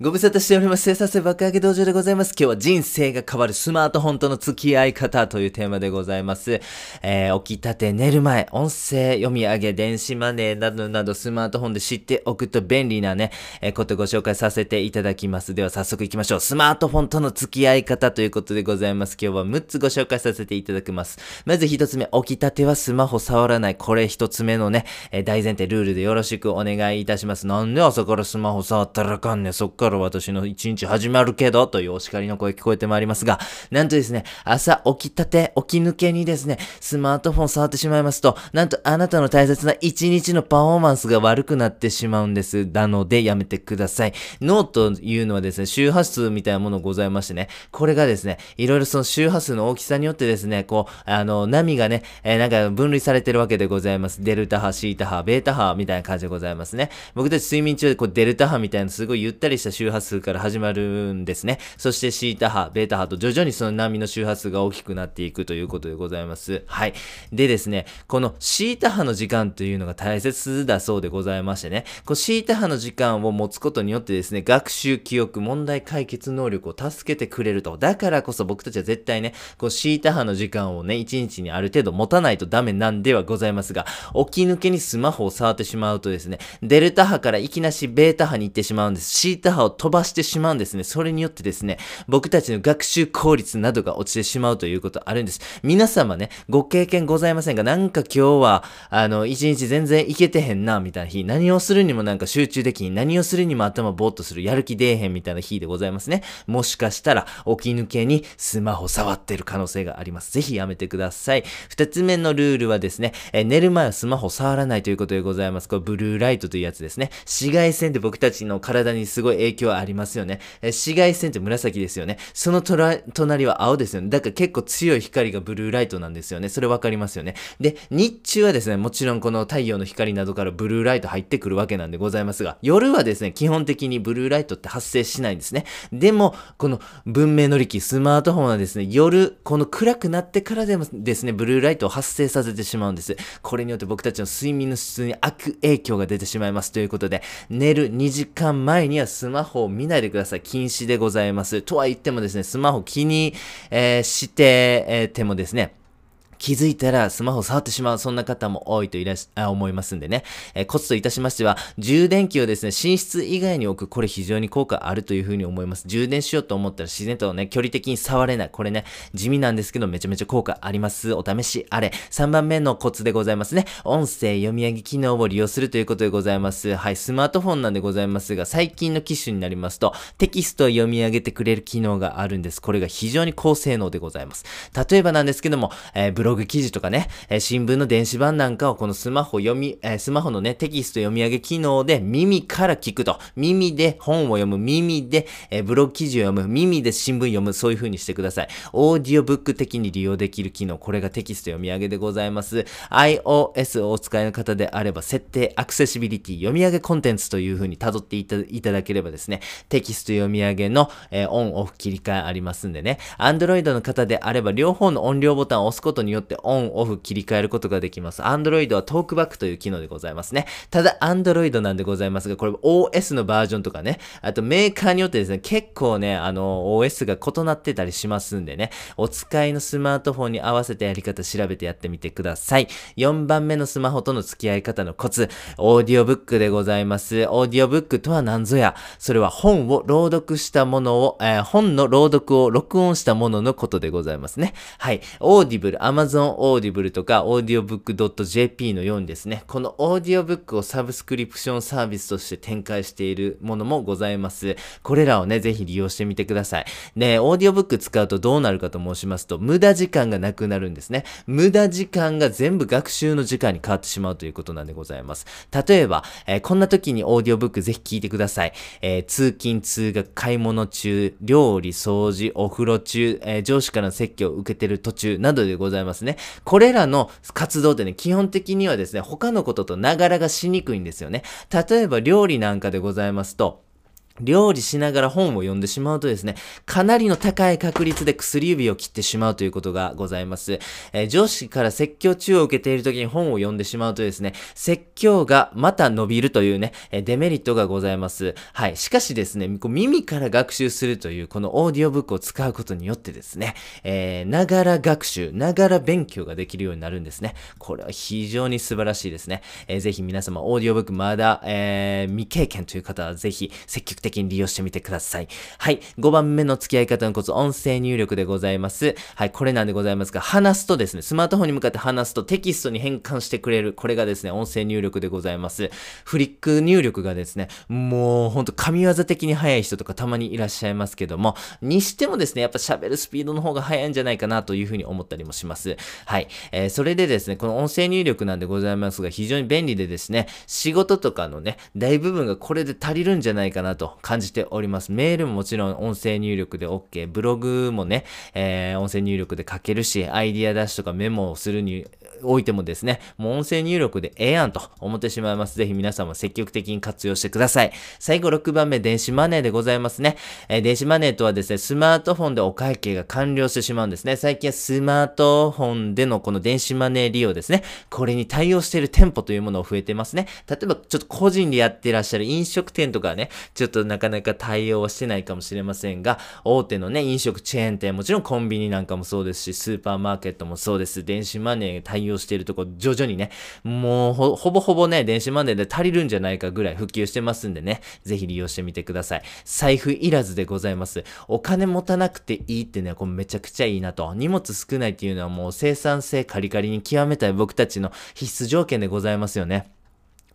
ご無沙汰しております。生産性爆上げ道場でございます。今日は人生が変わるスマートフォンとの付き合い方というテーマでございます。えー、起きたて寝る前、音声読み上げ、電子マネーなどなどスマートフォンで知っておくと便利なね、えー、ことご紹介させていただきます。では早速行きましょう。スマートフォンとの付き合い方ということでございます。今日は6つご紹介させていただきます。まず1つ目、起きたてはスマホ触らない。これ1つ目のね、えー、大前提ルールでよろしくお願いいたします。なんで朝からスマホ触ったらあかんねん。そっから私の一日始まるけど、というお叱りの声聞こえてまいりますが、なんとですね、朝起きたて、起き抜けにですね、スマートフォン触ってしまいますと、なんとあなたの大切な一日のパフォーマンスが悪くなってしまうんです。なので、やめてください。脳というのはですね、周波数みたいなものございましてね、これがですね、いろいろその周波数の大きさによってですね、こう、あの、波がね、えーなんか分類されてるわけでございます。デルタ波、シータ波、ベータ波みたいな感じでございますね。僕たち睡眠中でこうデルタ波みたいなすごいゆったりした周波数から始まるんですね。そしてシータ波、ベータ波と徐々にその波の周波数が大きくなっていくということでございます。はい。でですね、このシータ波の時間というのが大切だそうでございましてね、こうシータ波の時間を持つことによってですね、学習、記憶、問題解決能力を助けてくれると。だからこそ僕たちは絶対ね、こうシータ波の時間をね、一日にある程度持たないとダメなんではございますが、起き抜けにスマホを触ってしまうとですね、デルタ波からいきなしベータ波に行ってしまうんです。シータ波を飛ばしてしまうんですね。それによってですね、僕たちの学習効率などが落ちてしまうということあるんです。皆様ね、ご経験ございませんが、なんか今日は、あの、一日全然いけてへんな、みたいな日、何をするにもなんか集中できん、何をするにも頭ぼーっとする、やる気出えへんみたいな日でございますね。もしかしたら、起き抜けにスマホ触ってる可能性があります。ぜひやめてください。二つ目のルールはですね、え寝る前はスマホ触らないということでございます。これブルーライトというやつですね。紫外線って僕たちの体にすごい影響ありますよね。え紫外線って紫ですよね。その隣は青ですよね。だから結構強い光がブルーライトなんですよね。それわかりますよね。で、日中はですね、もちろんこの太陽の光などからブルーライト入ってくるわけなんでございますが、夜はですね、基本的にブルーライトって発生しないんですね。でも、この文明の利器、スマートフォンはですね、夜、この暗くなってからでもですね、ブルーライトを発生させてしまうんです。これによって僕たちの睡眠の質に悪影響が出てしまいます。ということで、寝る2時間前にはスマホを見ないでください。禁止でございます。とは言ってもですね、スマホ気に、えーして、えーてもですね、気づいたらスマホ触ってしまう、そんな方も多いといらっしゃ、あ思いますんでね。えーコツといたしましては、充電器をですね、寝室以外に置く、これ非常に効果あるというふうに思います。充電しようと思ったら自然とね、距離的に触れない。これね、地味なんですけど、めちゃめちゃ効果あります。お試しあれ。3番目のコツでございますね。音声読み上げ機能を利用するということでございます。はい、スマートフォンなんでございますが、最近の機種になりますと、テキストを読み上げてくれる機能があるんです。これが非常に高性能でございます。例えばなんですけども、えーブログ記事とかね、え新聞の電子版なんかをこのスマホ読み、えスマホのね、テキスト読み上げ機能で耳から聞くと。耳で本を読む、耳で、えブログ記事を読む、耳で新聞読む、そういう風にしてください。オーディオブック的に利用できる機能、これがテキスト読み上げでございます。iOS をお使いの方であれば、設定、アクセシビリティ、読み上げコンテンツという風に辿っていたいただければですね、テキスト読み上げの、えーオン、オフ切り替えありますんでね、Android の方であれば、両方の音量ボタンを押すことによよってオン、オフ切り替えることができます。Android はトークバックという機能でございますね。ただ、Android なんでございますが、これ OS のバージョンとかね、あとメーカーによってですね、結構ね、あの、OS が異なってたりしますんでね、お使いのスマートフォンに合わせたやり方調べてやってみてください。4番目のスマホとの付き合い方のコツ、オーディオブックでございます。オーディオブックとは何ぞや、それは本を朗読したものを、えー本の朗読を録音したもののことでございますね。はい。オーディブル、Amazon オーディブルとか、オーディオブック .jp のようにですね、このオーディオブックをサブスクリプションサービスとして展開しているものもございます。これらをね、ぜひ利用してみてください。で、オーディオブック使うとどうなるかと申しますと、無駄時間がなくなるんですね。無駄時間が全部学習の時間に変わってしまうということなんでございます。例えば、えーこんな時にオーディオブックぜひ聞いてください。えー通勤、通学、買い物中、料理、掃除、お風呂中、えー上司からの説教を受けてる途中などでございますね。これらの活動ってね、基本的にはですね、他のこととながらがしにくいんですよね。例えば料理なんかでございますと、料理しながら本を読んでしまうとですね、かなりの高い確率で薬指を切ってしまうということがございます。えー、上司から説教中を受けている時に本を読んでしまうとですね、説教がまた伸びるというね、えデメリットがございます。はい。しかしですね、こう耳から学習するというこのオーディオブックを使うことによってですね、えながら学習、ながら勉強ができるようになるんですね。これは非常に素晴らしいですね。えー、ぜひ皆様、オーディオブックまだ、えー、未経験という方はぜひ積極的的に利用してみてください。はい。5番目の付き合い方のコツ、音声入力でございます。はい。これなんでございますが、話すとですね、スマートフォンに向かって話すとテキストに変換してくれる。これがですね、音声入力でございます。フリック入力がですね、もうほんと神業的に速い人とかたまにいらっしゃいますけども、にしてもですね、やっぱ喋るスピードの方が速いんじゃないかなというふうに思ったりもします。はい。えー、それでですね、この音声入力なんでございますが、非常に便利でですね、仕事とかのね、大部分がこれで足りるんじゃないかなと感じております。メールももちろん音声入力で OK。ブログもね、えー、音声入力で書けるし、アイディア出しとかメモをするにおいてもですね、もう音声入力でええやんと思ってしまいます。ぜひ皆さんも積極的に活用してください。最後6番目、電子マネーでございますね。えー、電子マネーとはですね、スマートフォンでお会計が完了してしまうんですね。最近はスマートフォンでのこの電子マネー利用ですね。これに対応している店舗というものを増えてますね。例えば、ちょっと個人でやってらっしゃる飲食店とかね、ちょっとなかなか対応してないかもしれませんが、大手のね、飲食チェーン店、もちろんコンビニなんかもそうですし、スーパーマーケットもそうです。電子マネー対応用しているところ、徐々にね、もうほ、ほぼほぼね、電子マネーで足りるんじゃないかぐらい普及してますんでね、ぜひ利用してみてください。財布いらずでございます。お金持たなくていいってね、これめちゃくちゃいいなと。荷物少ないっていうのはもう生産性カリカリに極めたい僕たちの必須条件でございますよね。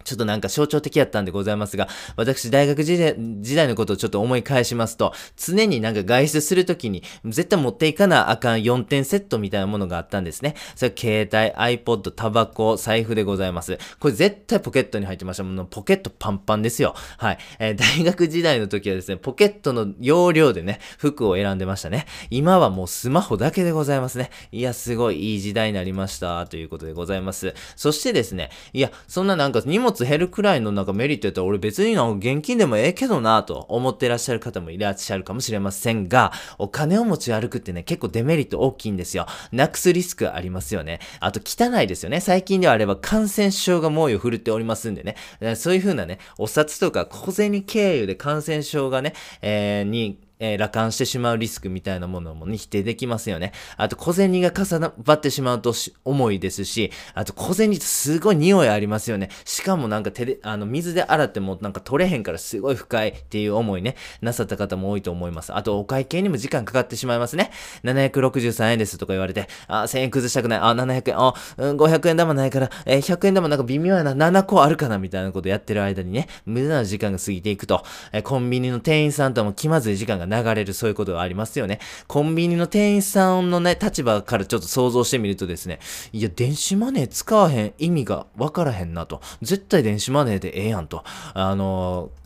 ちょっとなんか象徴的やったんでございますが、私大学時代のことをちょっと思い返しますと、常になんか外出するときに絶対持っていかなあかん4点セットみたいなものがあったんですね。それ携帯、iPod、タバコ、財布でございます。これ絶対ポケットに入ってました。もうポケットパンパンですよ。はい。えー、大学時代の時はですね、ポケットの容量でね、服を選んでましたね。今はもうスマホだけでございますね。いや、すごいいい時代になりました。ということでございます。そしてですね、いや、そんななんか荷物物減るくらいのなんかメリットやったら俺別になんか現金でもええけどなと思ってらっしゃる方もいらっしゃるかもしれませんが、お金を持ち歩くってね、結構デメリット大きいんですよ。なくすリスクありますよね。あと汚いですよね。最近ではあれば感染症が猛威を振るっておりますんでね。そういう風なね、お札とか小銭経由で感染症がね、えー、にえー、羅漢してしまうリスクみたいなものも、ね、否定できますよね。あと、小銭が重なってしまうとし重いですし、あと、小銭ってすごい匂いありますよね。しかもなんか手で、あの、水で洗ってもなんか取れへんからすごい深いっていう思いね、なさった方も多いと思います。あと、お会計にも時間かかってしまいますね。763円ですとか言われて、あ、1000円崩したくない。あ、700円、あ、うん、500円玉ないから、えー、100円玉なんか微妙やな。7個あるかなみたいなことやってる間にね、無駄な時間が過ぎていくと、えー、コンビニの店員さんとも気まずい時間が流れる、そういうことがありますよね。コンビニの店員さんのね、立場からちょっと想像してみるとですね、いや、電子マネー使わへん意味がわからへんなと。絶対電子マネーでええやんと。あのー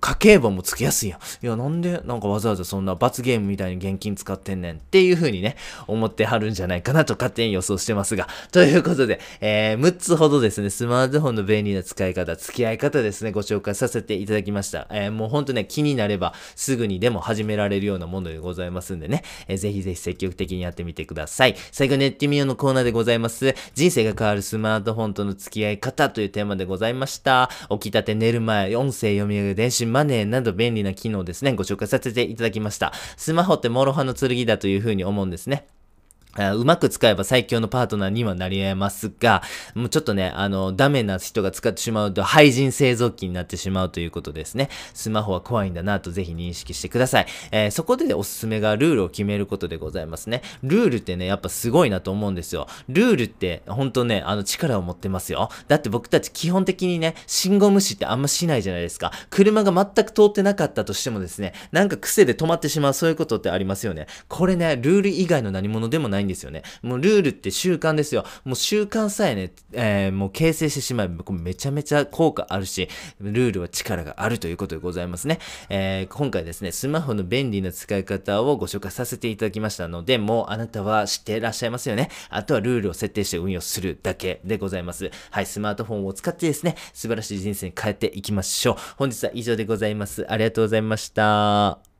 家計簿もつけやすいやん。いや、なんで、なんかわざわざそんな罰ゲームみたいに現金使ってんねんっていう風にね、思ってはるんじゃないかなと勝手に予想してますが。ということで、えー、6つほどですね、スマートフォンの便利な使い方、付き合い方ですね、ご紹介させていただきました。えー、もうほんとね、気になればすぐにでも始められるようなものでございますんでね、えー、ぜひぜひ積極的にやってみてください。最後、ネットミオのコーナーでございます。人生が変わるスマートフォンとの付き合い方というテーマでございました。起きたて寝る前、音声読み上げ電子マネーなど便利な機能ですね、ご紹介させていただきました。スマホって諸刃の剣だというふうに思うんですね。うまく使えば最強のパートナーにはなり得ますが、もうちょっとね、あの、ダメな人が使ってしまうと、廃人製造機になってしまうということですね。スマホは怖いんだなとぜひ認識してください。えー、そこでおすすめがルールを決めることでございますね。ルールってね、やっぱすごいなと思うんですよ。ルールって、本当ね、あの、力を持ってますよ。だって僕たち基本的にね、信号無視ってあんましないじゃないですか。車が全く通ってなかったとしてもですね、なんか癖で止まってしまうそういうことってありますよね。これね、ルール以外の何者でもないないんですよね。もうルールって習慣ですよ。もう習慣さえね、えー、もう形成してしまえば、めちゃめちゃ効果あるし、ルールは力があるということでございますね。えー、今回ですね、スマホの便利な使い方をご紹介させていただきましたので、もうあなたは知ってらっしゃいますよね。あとはルールを設定して運用するだけでございます。はい、スマートフォンを使ってですね、素晴らしい人生に変えていきましょう。本日は以上でございます。ありがとうございました。